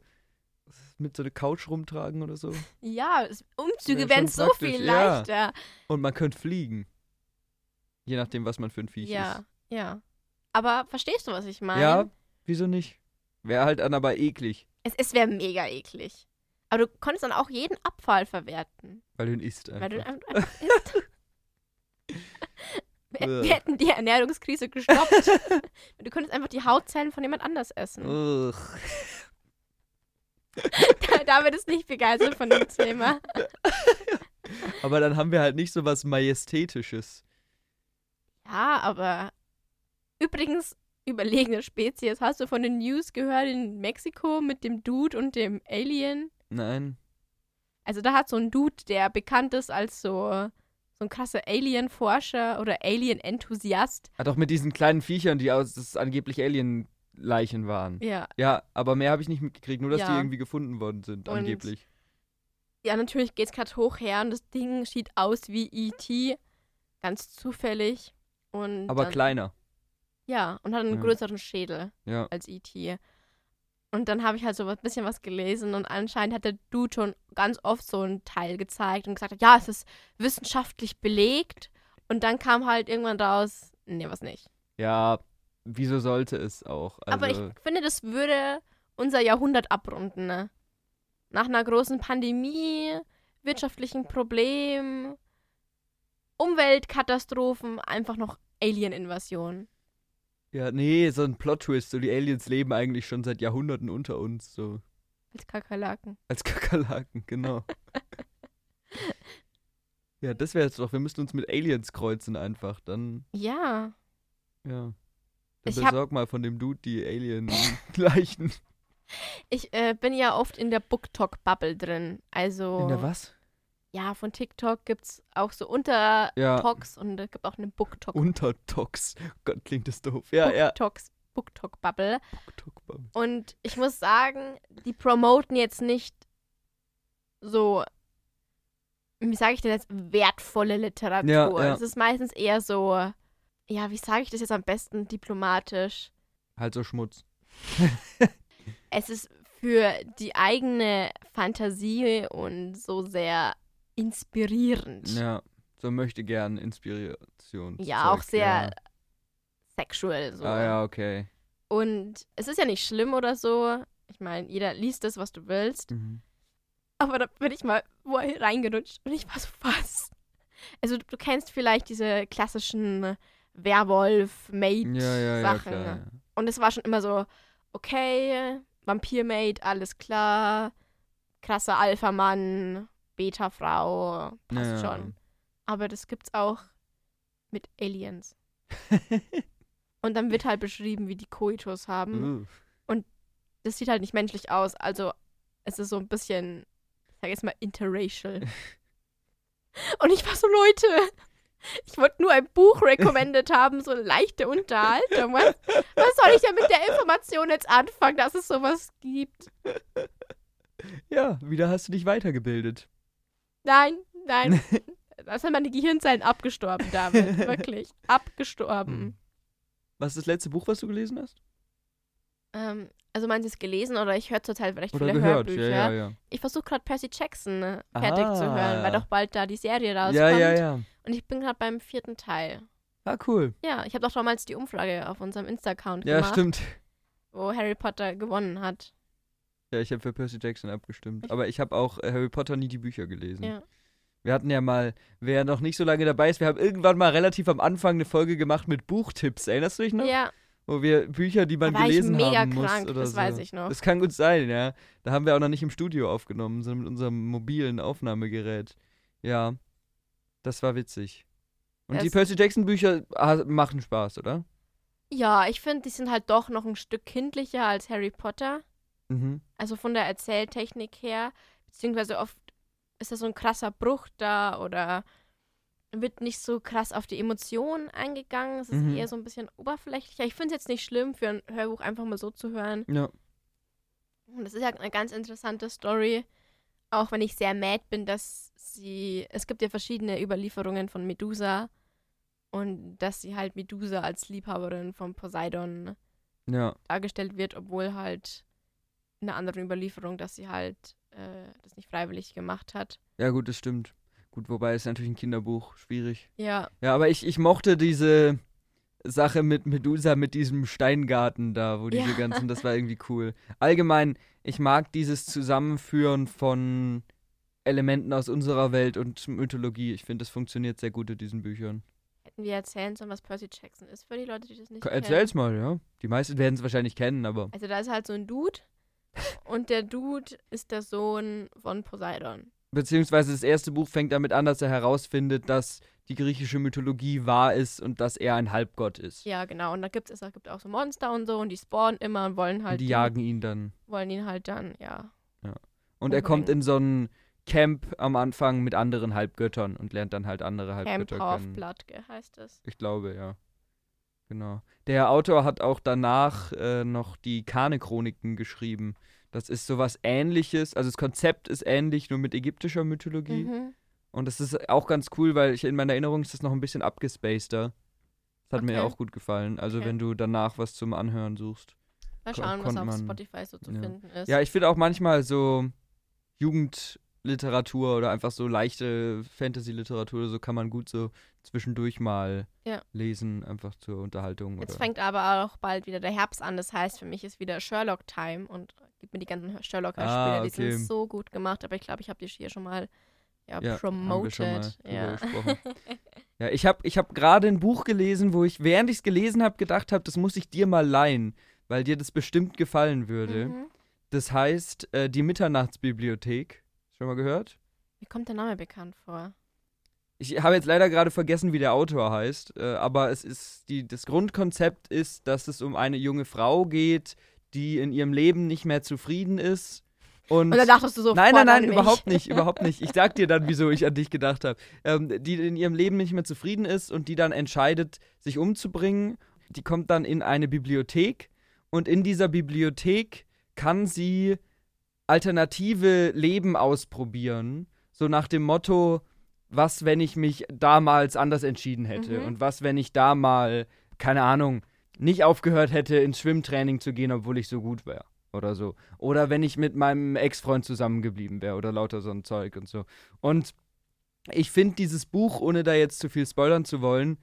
mit so einer Couch rumtragen oder so. Ja, Umzüge Wär wären so viel ja. leichter. Und man könnte fliegen. Je nachdem, was man für ein Viech Ja, ist. ja. Aber verstehst du, was ich meine? Ja, wieso nicht? Wäre halt dann aber eklig, Es, es wäre mega eklig. Aber du konntest dann auch jeden Abfall verwerten. weil du ihn isst Weil du einfach. ein- einfach isst. wir hätten die Ernährungskrise gestoppt. du könntest einfach die Hautzellen von jemand anders essen. Ugh. David ist nicht begeistert von dem Thema. Aber dann haben wir halt nicht so was Majestätisches. Ja, aber übrigens, überlegene Spezies. Hast du von den News gehört in Mexiko mit dem Dude und dem Alien? Nein. Also da hat so ein Dude, der bekannt ist als so, so ein krasser Alien-Forscher oder Alien-Enthusiast. Hat auch mit diesen kleinen Viechern, die aus das angeblich Alien-Leichen waren. Ja, Ja, aber mehr habe ich nicht mitgekriegt, nur dass die Ja. irgendwie gefunden worden sind, Und- angeblich. ja, natürlich geht's gerade hoch her und das Ding sieht aus wie E.T. Ganz zufällig. Und Aber dann, kleiner. Ja, und hat einen Ja. größeren Schädel Ja. als E.T. Und dann habe ich halt so ein bisschen was gelesen und anscheinend hat der Dude schon ganz oft so einen Teil gezeigt und gesagt, ja, es ist wissenschaftlich belegt. Und dann kam halt irgendwann raus, nee, was nicht. Ja, wieso sollte es auch? Also, Aber ich finde, das würde unser Jahrhundert abrunden, ne? Nach einer großen Pandemie, wirtschaftlichen Problem, Umweltkatastrophen, einfach noch Alien-Invasion. ja, nee, so ein Plot-Twist. So, die Aliens leben eigentlich schon seit Jahrhunderten unter uns, so. Als Kakerlaken. Als Kakerlaken, genau. ja, das wäre jetzt doch. Wir müssten uns mit Aliens kreuzen einfach. Dann, Ja. ja. Ich hab- besorg mal von dem Dude die Alien-Leichen. Ich äh, bin ja oft in der BookTok-Bubble drin. Also. In der was? Ja, von TikTok gibt es auch so Untertalks Ja. und es gibt auch eine BookTok. Untertox. Gott, klingt das doof. Ja, ja. BookToks, BookTok-Bubble. BookTok. Und ich muss sagen, die promoten jetzt nicht so, wie sage ich denn jetzt, wertvolle Literatur. Ja, ja. Es ist meistens eher so, ja, wie sage ich das jetzt am besten diplomatisch? Halt so Schmutz. Es ist für die eigene Fantasie und so sehr inspirierend. Ja, so möchte gern Inspiration. Ja, auch sehr sexual. So. Ah, ja, okay. Und es ist ja nicht schlimm oder so. Ich meine, jeder liest das, was du willst. Mhm. Aber da bin ich mal wo reingerutscht und ich war so was. Also du, du kennst vielleicht diese klassischen Werwolf-Maid-Sachen. Ja, ja, ja, klar. Ja. Und es war schon immer so, okay, Vampir-Maid, alles klar. Krasser Alpha-Mann, Beta-Frau, passt schon. Aber das gibt's auch mit Aliens. Und dann wird halt beschrieben, wie die Koitus haben. Uh. Das sieht halt nicht menschlich aus. Also es ist so ein bisschen, ich sag jetzt mal, interracial. Und ich war so, Leute, Ich wollte nur ein Buch recommended haben, so eine leichte Unterhaltung. Was, was soll ich denn mit der Information jetzt anfangen, dass es sowas gibt? Ja, wieder hast du dich weitergebildet. Nein, nein. Da sind meine Gehirnzellen abgestorben, David. Wirklich. Abgestorben. Hm. Was ist das letzte Buch, was du gelesen hast? Ähm, also meinst du es gelesen oder ich höre zurzeit recht Oder viele gehört? Hörbücher. Ja, ja, ja. Ich versuche gerade Percy Jackson äh, fertig zu hören, weil Ah. doch bald da die Serie rauskommt. Ja, ja, ja. Und ich bin gerade beim vierten Teil. Ah, cool. Ja, ich habe doch damals die Umfrage auf unserem Insta-Account Ja, gemacht, stimmt. wo Harry Potter gewonnen hat. Ja, ich habe für Percy Jackson abgestimmt. Aber ich habe auch äh, Harry Potter nie die Bücher gelesen. Ja. Wir hatten ja mal, wer noch nicht so lange dabei ist, wir haben irgendwann mal relativ am Anfang eine Folge gemacht mit Buchtipps. Erinnerst du dich noch? Ja, Wo wir Bücher, die da man war ich gelesen mega haben muss krank, oder das so. weiß ich noch. Das kann gut sein, ja. Da haben wir auch noch nicht im Studio aufgenommen, sondern mit unserem mobilen Aufnahmegerät. Ja, das war witzig. Und die Percy Jackson Bücher machen Spaß, oder? Ja, ich finde, die sind halt doch noch ein Stück kindlicher als Harry Potter. Mhm. Also von der Erzähltechnik her. Beziehungsweise oft ist da so ein krasser Bruch da oder wird nicht so krass auf die Emotionen eingegangen. Es ist Mhm. eher so ein bisschen oberflächlicher. Ich finde es jetzt nicht schlimm, für ein Hörbuch einfach mal so zu hören. Ja. Und das ist ja eine ganz interessante Story. Auch wenn ich sehr mad bin, dass sie. Es gibt ja verschiedene Überlieferungen von Medusa. Und dass sie halt Medusa als Liebhaberin von Poseidon Ja. dargestellt wird, obwohl halt in einer anderen Überlieferung, dass sie halt äh, das nicht freiwillig gemacht hat. Ja, gut, das stimmt. Gut, wobei ist natürlich ein Kinderbuch, schwierig. Ja, Ja, aber ich, ich mochte diese Sache mit Medusa, mit diesem Steingarten da, wo diese Ja. ganzen, das war irgendwie cool. Allgemein, ich mag dieses Zusammenführen von Elementen aus unserer Welt und Mythologie. Ich finde, das funktioniert sehr gut in diesen Büchern. hätten wir erzählen sollen, was Percy Jackson ist, für die Leute, die das nicht Ka- kennen. Erzähl's mal, ja. Die meisten werden es wahrscheinlich kennen, aber. Also da ist halt so ein Dude und der Dude ist der Sohn von Poseidon. Beziehungsweise das erste Buch fängt damit an, dass er herausfindet, dass die griechische Mythologie wahr ist und dass er ein Halbgott ist. Ja, genau. Und da gibt es gibt auch so Monster und so und die spawnen immer und wollen halt und die jagen ihn dann. wollen ihn halt dann, ja. Und er kommt in so ein Camp am Anfang mit anderen Halbgöttern und lernt dann halt andere Camp Halbgötter kennen. Half-Blood ge- heißt es. Ich glaube, ja. Genau. Der Autor hat auch danach äh, noch die Kane-Chroniken geschrieben. Das ist sowas ähnliches. Also das Konzept ist ähnlich, nur mit ägyptischer Mythologie. Mhm. Und das ist auch ganz cool, weil ich in meiner Erinnerung ist das noch ein bisschen abgespaceder. Das hat mir Okay. auch gut gefallen. Also Okay. wenn du danach was zum Anhören suchst. Mal schauen, was auf man- Spotify so zu ja. finden ist. Ja, ich finde auch manchmal so Jugendliteratur oder einfach so leichte Fantasy-Literatur so kann man gut so zwischendurch mal Ja. lesen, einfach zur Unterhaltung. Jetzt fängt aber auch bald wieder der Herbst an. Das heißt, für mich ist wieder Sherlock-Time und gib mir die ganzen Sherlock-Hörspiele. Ah, Die okay. sind so gut gemacht, aber ich glaube, ich habe die hier schon mal ja, Ja, promoted. Ja. Ja, ich habe ich hab gerade ein Buch gelesen, wo ich, während ich es gelesen habe, gedacht habe, das muss ich dir mal leihen, weil dir das bestimmt gefallen würde. mhm. Das heißt, äh, die Mitternachtsbibliothek. Schon mal gehört? Mir kommt der Name bekannt vor. Ich habe jetzt leider gerade vergessen, wie der Autor heißt, äh, aber es ist die, das Grundkonzept ist, dass es um eine junge Frau geht, die in ihrem Leben nicht mehr zufrieden ist. Und, Und da dachtest du so nein, nein, nein, überhaupt nicht, überhaupt nicht. Ich sag dir dann, wieso ich an dich gedacht habe. Ähm, die in ihrem Leben nicht mehr zufrieden ist und die dann entscheidet, sich umzubringen. Die kommt dann in eine Bibliothek und in dieser Bibliothek kann sie alternative Leben ausprobieren. So nach dem Motto, was, wenn ich mich damals anders entschieden hätte? Mhm. Und was, wenn ich da mal, keine Ahnung, nicht aufgehört hätte, ins Schwimmtraining zu gehen, obwohl ich so gut wäre? Oder so. Oder wenn ich mit meinem Ex-Freund zusammengeblieben wäre oder lauter so ein Zeug und so. Und ich finde dieses Buch, ohne da jetzt zu viel spoilern zu wollen,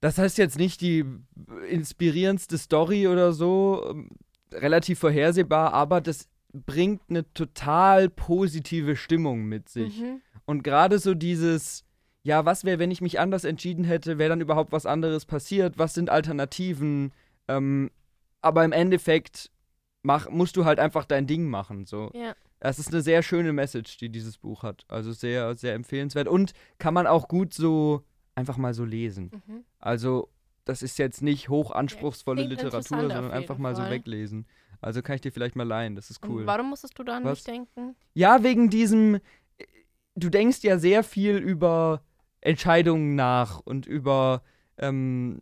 das heißt jetzt nicht die inspirierendste Story oder so, ähm, relativ vorhersehbar, aber das bringt eine total positive Stimmung mit sich. Mhm. Und gerade so dieses, ja, was wäre, wenn ich mich anders entschieden hätte, wäre dann überhaupt was anderes passiert, was sind Alternativen, ähm, aber im Endeffekt mach, musst du halt einfach dein Ding machen, so. Ja. Das ist eine sehr schöne Message, die dieses Buch hat. Also sehr, sehr empfehlenswert. Und kann man auch gut so einfach mal so lesen. Mhm. Also, das ist jetzt nicht hoch anspruchsvolle klingt Literatur, sondern einfach mal so Fall. weglesen. Also kann ich dir vielleicht mal leihen, das ist cool. Und warum musstest du da an mich denken? Ja, wegen diesem. Du denkst ja sehr viel über Entscheidungen nach und über, ähm,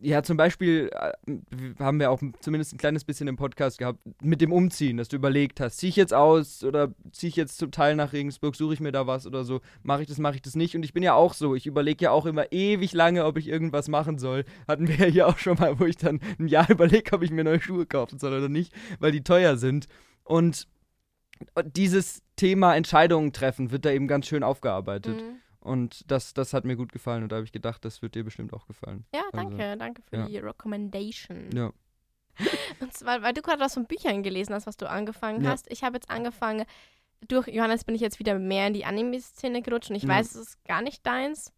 ja, zum Beispiel äh, haben wir auch zumindest ein kleines bisschen im Podcast gehabt, mit dem Umziehen, dass du überlegt hast, ziehe ich jetzt aus oder ziehe ich jetzt zum Teil nach Regensburg, suche ich mir da was oder so, mache ich das, mache ich das nicht. Und ich bin ja auch so, ich überlege ja auch immer ewig lange, ob ich irgendwas machen soll. Hatten wir ja hier auch schon mal, wo ich dann ein Jahr überlege, ob ich mir neue Schuhe kaufen soll oder nicht, weil die teuer sind. Und dieses Thema Entscheidungen treffen wird da eben ganz schön aufgearbeitet. Mhm. Und das, das hat mir gut gefallen und da habe ich gedacht, das wird dir bestimmt auch gefallen. Ja, Also, danke, danke für ja. die Recommendation. Ja. Und zwar, weil du gerade was von Büchern gelesen hast, was du angefangen Ja. hast. Ich habe jetzt angefangen, durch Johannes bin ich jetzt wieder mehr in die Anime-Szene gerutscht und ich Ja. weiß, es ist gar nicht deins.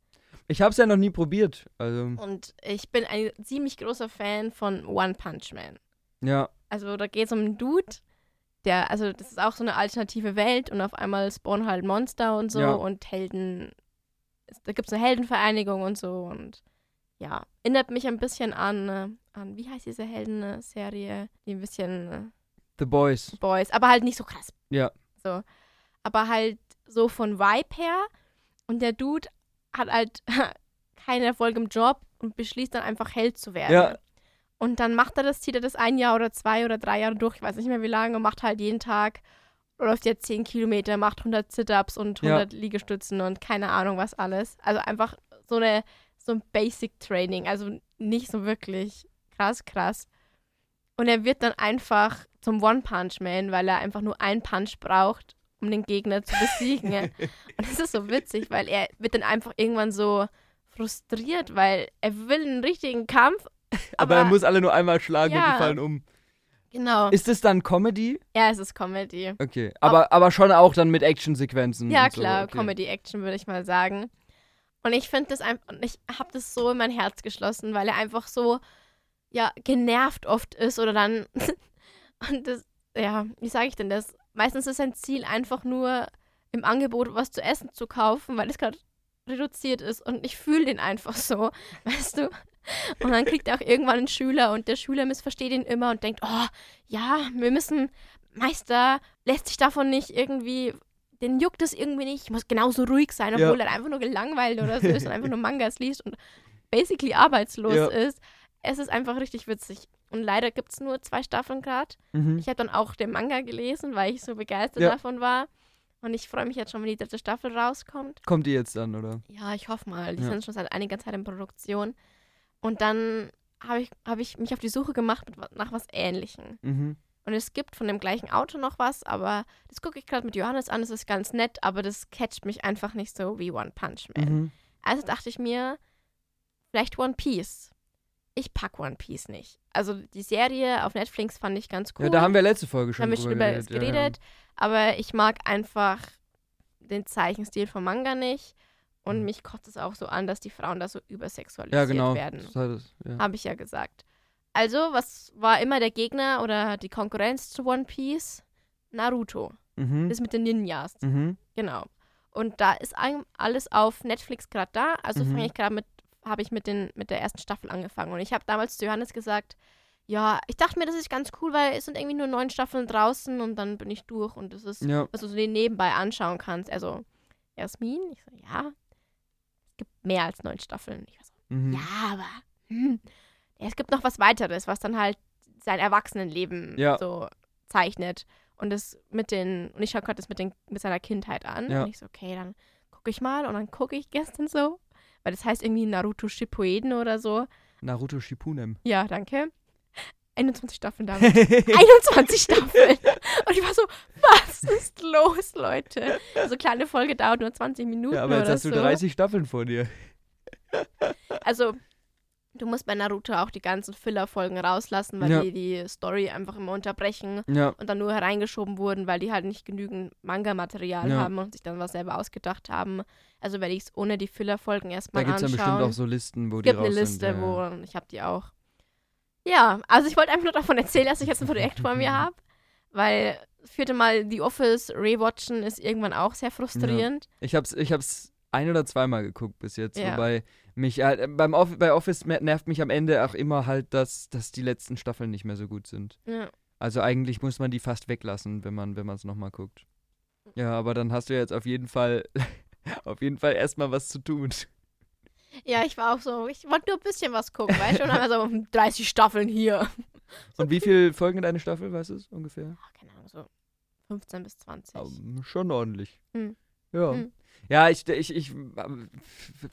Ich habe es ja noch nie probiert. Also, Und ich bin ein ziemlich großer Fan von One Punch Man. ja. Also da geht es um einen Dude, der, also das ist auch so eine alternative Welt und auf einmal spawnen halt Monster und so Ja. und Helden, da gibt es eine Heldenvereinigung und so und ja, erinnert mich ein bisschen an, äh, an wie heißt diese Helden-Serie, die ein bisschen äh, The Boys. Boys, aber halt nicht so krass. Ja. So. Aber halt so von Vibe her und der Dude hat halt keinen Erfolg im Job und beschließt dann einfach Held zu werden. Ja. Und dann macht er das, zieht er das ein Jahr oder zwei oder drei Jahre durch, ich weiß nicht mehr wie lange, und macht halt jeden Tag, läuft jetzt 10 Kilometer, macht 100 Sit-Ups und Ja. 100 Liegestützen und keine Ahnung was alles. Also einfach so eine so ein Basic-Training, also nicht so wirklich krass, krass. Und er wird dann einfach zum One-Punch-Man, weil er einfach nur einen Punch braucht, um den Gegner zu besiegen. und das ist so witzig, weil er wird dann einfach irgendwann so frustriert, weil er will einen richtigen Kampf, Aber, er muss alle nur einmal schlagen und Ja. die fallen um. Genau. Ist es dann Comedy? ja, es ist Comedy. Okay. Aber, aber schon auch dann mit Actionsequenzen. Ja, und so. klar, okay. Comedy-Action würde ich mal sagen. Und ich finde das einfach, und ich habe das so in mein Herz geschlossen, weil er einfach so, ja, genervt oft ist oder dann, und das, ja, wie sage ich denn das? Meistens ist sein Ziel einfach nur im Angebot was zu essen zu kaufen, weil es gerade reduziert ist und ich fühle den einfach so, weißt du? Und dann kriegt er auch irgendwann einen Schüler und der Schüler missversteht ihn immer und denkt, oh, ja, wir müssen, Meister lässt sich davon nicht irgendwie, den juckt es irgendwie nicht, ich muss genauso ruhig sein, Ja. obwohl er einfach nur gelangweilt oder so ist und einfach nur Mangas liest und basically arbeitslos Ja. ist. Es ist einfach richtig witzig. Und leider gibt es nur zwei Staffeln gerade. Mhm. Ich habe dann auch den Manga gelesen, weil ich so begeistert Ja. davon war. Und ich freue mich jetzt schon, wenn die dritte Staffel rauskommt. Kommt die jetzt dann, oder? Ja, ich hoffe mal. Die Ja. sind schon seit einiger Zeit in Produktion. Und dann habe ich, hab ich mich auf die Suche gemacht nach was Ähnlichem. Mhm. Und es gibt von dem gleichen Auto noch was, aber das gucke ich gerade mit Johannes an. Das ist ganz nett, aber das catcht mich einfach nicht so wie One Punch Man. Mhm. Also dachte ich mir, vielleicht One Piece. Ich pack One Piece nicht. Also die Serie auf Netflix fand ich ganz cool. Ja, da haben wir letzte Folge Da schon haben wir schon über es Ja, ja. geredet. Aber ich mag einfach den Zeichenstil vom Manga nicht. Und Mhm. mich kotzt es auch so an, dass die Frauen da so übersexualisiert Ja, genau. werden. Das ja. Habe ich ja gesagt. Also, was war immer der Gegner oder die Konkurrenz zu One Piece? Naruto. Mhm. Das mit den Ninjas. Mhm. Genau. Und da ist alles auf Netflix gerade da. Also Mhm. fange ich gerade mit, habe ich mit, den, mit der ersten Staffel angefangen. Und ich habe damals zu Johannes gesagt, ja, ich dachte mir, das ist ganz cool, weil es sind irgendwie nur neun Staffeln draußen und dann bin ich durch und das ist, Ja. was du so nebenbei anschauen kannst. Also, Jasmin, ich so, ja, mehr als neun Staffeln. Ich war so, Mhm. ja, aber hm, es gibt noch was weiteres, was dann halt sein Erwachsenenleben Ja. so zeichnet. Und das mit den, und ich schaue gerade das mit, den, mit seiner Kindheit an. Ja. Und ich so, okay, dann gucke ich mal. Und dann gucke ich gestern so, weil das heißt irgendwie Naruto Shippuden oder so. Naruto Shippuden. Ja, danke. 21 Staffeln damit. 21 Staffeln. Und ich war so, was ist los, Leute? So kleine Folge dauert nur 20 Minuten ja, aber jetzt oder hast so. du 30 Staffeln vor dir. Also, du musst bei Naruto auch die ganzen Filler-Folgen rauslassen, weil Ja. die die Story einfach immer unterbrechen Ja. und dann nur hereingeschoben wurden, weil die halt nicht genügend Manga-Material Ja. haben und sich dann was selber ausgedacht haben. Also werde ich es ohne die Filler-Folgen Da erstmal gibt es anschauen. bestimmt auch so Listen, wo es die gibt raus eine Liste, sind. ja, wo ja. ich habe die auch. Ja, also ich wollte einfach nur davon erzählen, dass ich jetzt ein Projekt vor mir habe, weil das vierte Mal The Office rewatchen ist irgendwann auch sehr frustrierend. Ich hab's, ich hab's ein oder zweimal geguckt bis jetzt, Ja. wobei mich äh, beim Off bei Office nervt mich am Ende auch immer halt, dass, dass die letzten Staffeln nicht mehr so gut sind. Ja. Also eigentlich muss man die fast weglassen, wenn man wenn man es nochmal guckt. Ja, aber dann hast du jetzt auf jeden Fall auf jeden Fall erstmal was zu tun. Ja, ich war auch so, ich wollte nur ein bisschen was gucken, weißt du? Und dann war so 30 Staffeln hier. Und wie viele Folgen in deine Staffel, weißt du es ungefähr? Ach, keine Ahnung, so 15 bis 20. Um, schon ordentlich. Hm. Ja. Hm. Ja, ich, ich, ich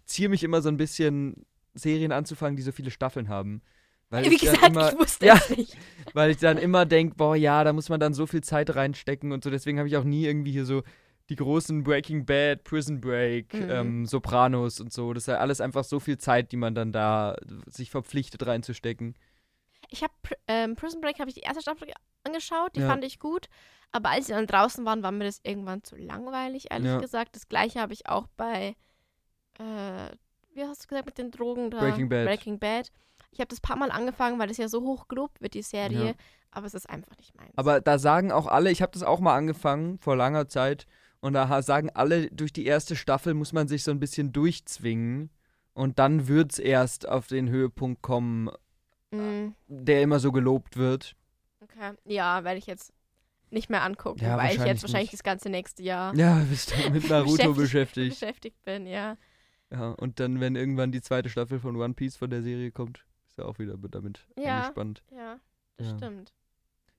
ziehe mich immer so ein bisschen, Serien anzufangen, die so viele Staffeln haben. Weil Wie ich dann gesagt, immer, ich wusste ja, es nicht. Weil ich dann immer denke, boah, ja, da muss man dann so viel Zeit reinstecken und so. Deswegen habe ich auch nie irgendwie hier so die großen Breaking Bad, Prison Break, Mhm. ähm, Sopranos und so. Das ist ja alles einfach so viel Zeit, die man dann da sich verpflichtet reinzustecken. Ich habe ähm, Prison Break habe ich die erste Staffel angeschaut, die Ja. fand ich gut, aber als sie dann draußen waren, war mir das irgendwann zu langweilig, ehrlich Ja. gesagt. Das gleiche habe ich auch bei äh, wie hast du gesagt mit den Drogen da? Breaking Bad. Breaking Bad. Ich habe das paar Mal angefangen, weil das ja so hoch gelobt wird die Serie, Ja. aber es ist einfach nicht meins. Aber da sagen auch alle, ich habe das auch mal angefangen vor langer Zeit und da sagen alle, durch die erste Staffel muss man sich so ein bisschen durchzwingen und dann wird es erst auf den Höhepunkt kommen, Mm, der immer so gelobt wird. okay. Ja, werde ich jetzt nicht mehr angucken, Ja, weil ich jetzt wahrscheinlich nicht. das ganze nächste Jahr Ja, bist du mit Naruto beschäftigt. beschäftigt bin, ja. Ja, und dann, wenn irgendwann die zweite Staffel von One Piece von der Serie kommt, ist er auch wieder damit Ja. angespannt. Ja, das Ja. stimmt.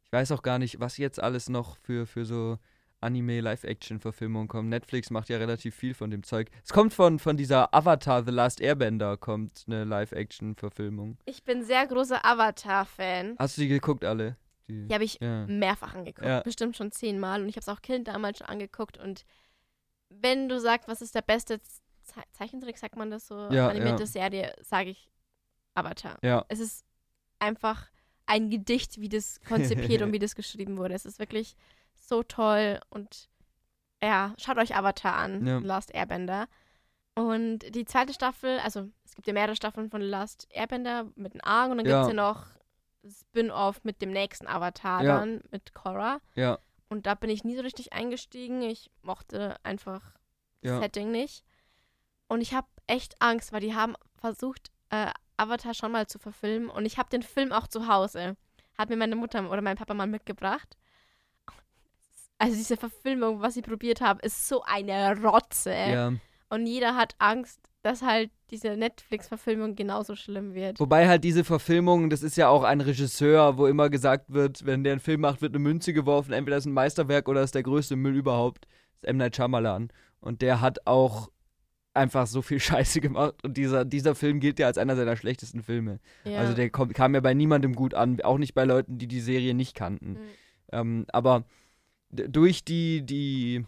Ich weiß auch gar nicht, was jetzt alles noch für, für so Anime-Live-Action-Verfilmungen kommen. Netflix macht ja relativ viel von dem Zeug. Es kommt von, von dieser Avatar The Last Airbender, kommt eine Live-Action-Verfilmung. Ich bin sehr großer Avatar-Fan. Hast du die geguckt alle? Die, Die habe ich ja. mehrfach angeguckt, Ja. bestimmt schon zehnmal. Und ich habe es auch Kind damals schon angeguckt. Und wenn du sagst, was ist der beste Ze Zeichentrick, sagt man das so, Ja, animierte ja. Serie, sage ich Avatar. ja. Es ist einfach ein Gedicht, wie das konzipiert und wie das geschrieben wurde. Es ist wirklich so toll und ja, schaut euch Avatar an, Ja. Last Airbender. Und die zweite Staffel, also es gibt ja mehrere Staffeln von Last Airbender mit einem Arc und dann Ja. gibt es ja noch Spin-off mit dem nächsten Avatar Ja. dann, mit Korra. Ja, Und da bin ich nie so richtig eingestiegen. Ich mochte einfach das. Setting nicht. Und ich habe echt Angst, weil die haben versucht, äh, Avatar schon mal zu verfilmen. Und ich habe den Film auch zu Hause. Hat mir meine Mutter oder mein Papa mal mitgebracht. Also diese Verfilmung, was sie probiert haben, ist so eine Rotze. ja. Und jeder hat Angst, dass halt diese Netflix-Verfilmung genauso schlimm wird. Wobei halt diese Verfilmung, das ist ja auch ein Regisseur, wo immer gesagt wird, wenn der einen Film macht, wird eine Münze geworfen, entweder ist ein Meisterwerk oder ist der größte Müll überhaupt. Das ist M. Night Shyamalan. Und der hat auch einfach so viel Scheiße gemacht. Und dieser, dieser Film gilt ja als einer seiner schlechtesten Filme. Ja. Also der kom kam ja bei niemandem gut an, auch nicht bei Leuten, die die Serie nicht kannten. Mhm. Ähm, aber durch die, die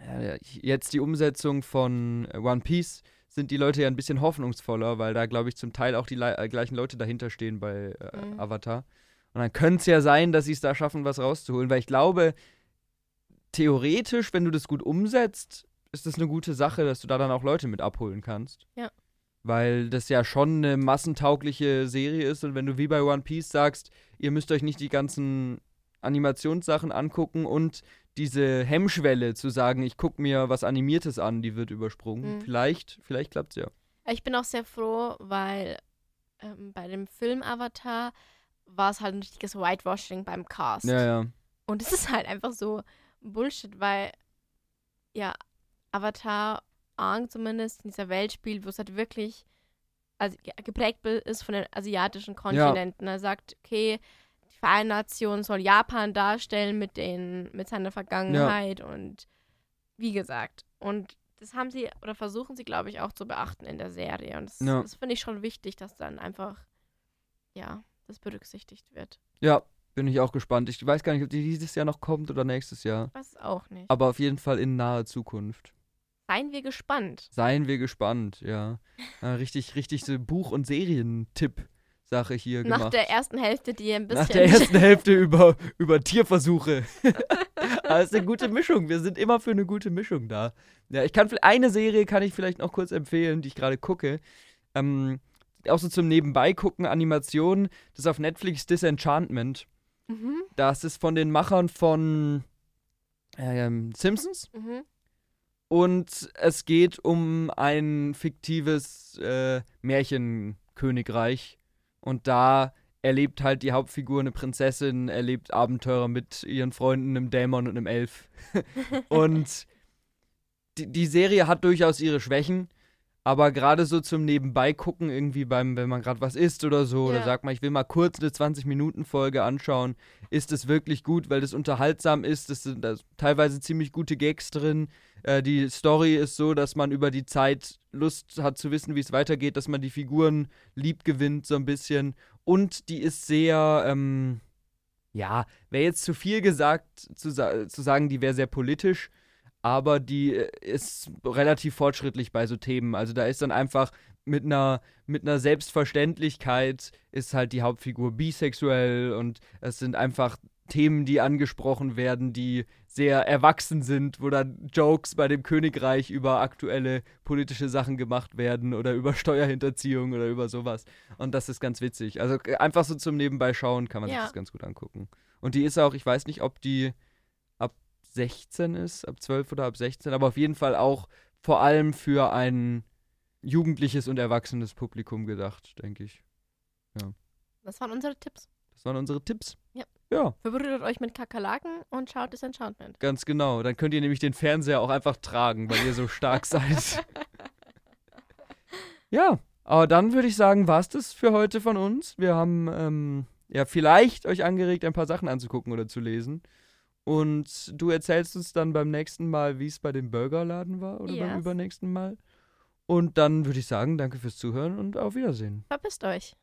ja, jetzt die Umsetzung von äh, One Piece sind die Leute ja ein bisschen hoffnungsvoller, weil da, glaube ich, zum Teil auch die äh, gleichen Leute dahinter stehen bei äh, Mhm. Avatar. Und dann könnte es ja sein, dass sie es da schaffen, was rauszuholen, weil ich glaube, theoretisch, wenn du das gut umsetzt, ist das eine gute Sache, dass du da dann auch Leute mit abholen kannst. Ja. Weil das ja schon eine massentaugliche Serie ist und wenn du wie bei One Piece sagst, ihr müsst euch nicht die ganzen Animationssachen angucken und diese Hemmschwelle zu sagen, ich gucke mir was Animiertes an, die wird übersprungen. Mhm. Vielleicht, vielleicht klappt's ja. Ich bin auch sehr froh, weil ähm, bei dem Film Avatar war es halt ein richtiges Whitewashing beim Cast. Ja, ja. Und es ist halt einfach so Bullshit, weil ja, Avatar Aang zumindest in dieser Welt spielt, wo es halt wirklich also ge- geprägt ist von den asiatischen Kontinenten. Er sagt, okay, Nationen soll Japan darstellen mit den, mit seiner Vergangenheit und wie gesagt. Und das haben sie oder versuchen sie, glaube ich, auch zu beachten in der Serie. Und das, Ja. das finde ich schon wichtig, dass dann einfach, ja, das berücksichtigt wird. Ja, bin ich auch gespannt. Ich weiß gar nicht, ob die dieses Jahr noch kommt oder nächstes Jahr. Was auch nicht. Aber auf jeden Fall in naher Zukunft. Seien wir gespannt. Seien wir gespannt, ja. ja richtig, richtig so Buch- und Serientipp-Sache hier Nach gemacht. der ersten Hälfte, die ein bisschen. Nach der ersten Hälfte über, über Tierversuche. Aber es ist eine gute Mischung. Wir sind immer für eine gute Mischung da. Ja, ich kann eine Serie kann ich vielleicht noch kurz empfehlen, die ich gerade gucke. Ähm, auch so zum Nebenbei gucken, Animation. Das ist auf Netflix Disenchantment. mhm, Das ist von den Machern von ähm, Simpsons. mhm. Und es geht um ein fiktives äh, Märchenkönigreich. Und da erlebt halt die Hauptfigur eine Prinzessin, erlebt Abenteuer mit ihren Freunden, einem Dämon und einem Elf. und die, die Serie hat durchaus ihre Schwächen. Aber gerade so zum Nebenbei gucken, irgendwie beim, wenn man gerade was isst oder so, Ja. oder sagt man, ich will mal kurz eine 20-Minuten-Folge anschauen, ist es wirklich gut, weil das unterhaltsam ist. Es sind da teilweise ziemlich gute Gags drin. Äh, die Story ist so, dass man über die Zeit Lust hat zu wissen, wie es weitergeht, dass man die Figuren lieb gewinnt, so ein bisschen. Und die ist sehr, ähm, ja, wäre jetzt zu viel gesagt, zu, zu sagen, die wäre sehr politisch aber die äh, ist relativ fortschrittlich bei so Themen. Also da ist dann einfach mit einer mit einer Selbstverständlichkeit ist halt die Hauptfigur bisexuell und es sind einfach Themen, die angesprochen werden, die sehr erwachsen sind, wo dann Jokes bei dem Königreich über aktuelle politische Sachen gemacht werden oder über Steuerhinterziehung oder über sowas. Und das ist ganz witzig. Also äh, einfach so zum Nebenbei schauen kann man Ja. sich das ganz gut angucken. Und die ist auch, ich weiß nicht, ob die ab 16 ist, ab 12 oder ab 16, aber auf jeden Fall auch vor allem für ein jugendliches und erwachsenes Publikum gedacht, denke ich. Das waren unsere Tipps. Das waren unsere Tipps. Ja. Ja, Verbrüdert euch mit Kakerlaken und schaut das Enchantment. ganz genau. Dann könnt ihr nämlich den Fernseher auch einfach tragen, weil ihr so stark seid. Ja, aber dann würde ich sagen, war es das für heute von uns. Wir haben ähm, ja vielleicht euch angeregt, ein paar Sachen anzugucken oder zu lesen. Und du erzählst uns dann beim nächsten Mal, wie es bei dem Burgerladen war oder beim Yes. übernächsten Mal. Und dann würde ich sagen, danke fürs Zuhören und auf Wiedersehen. Verpisst euch.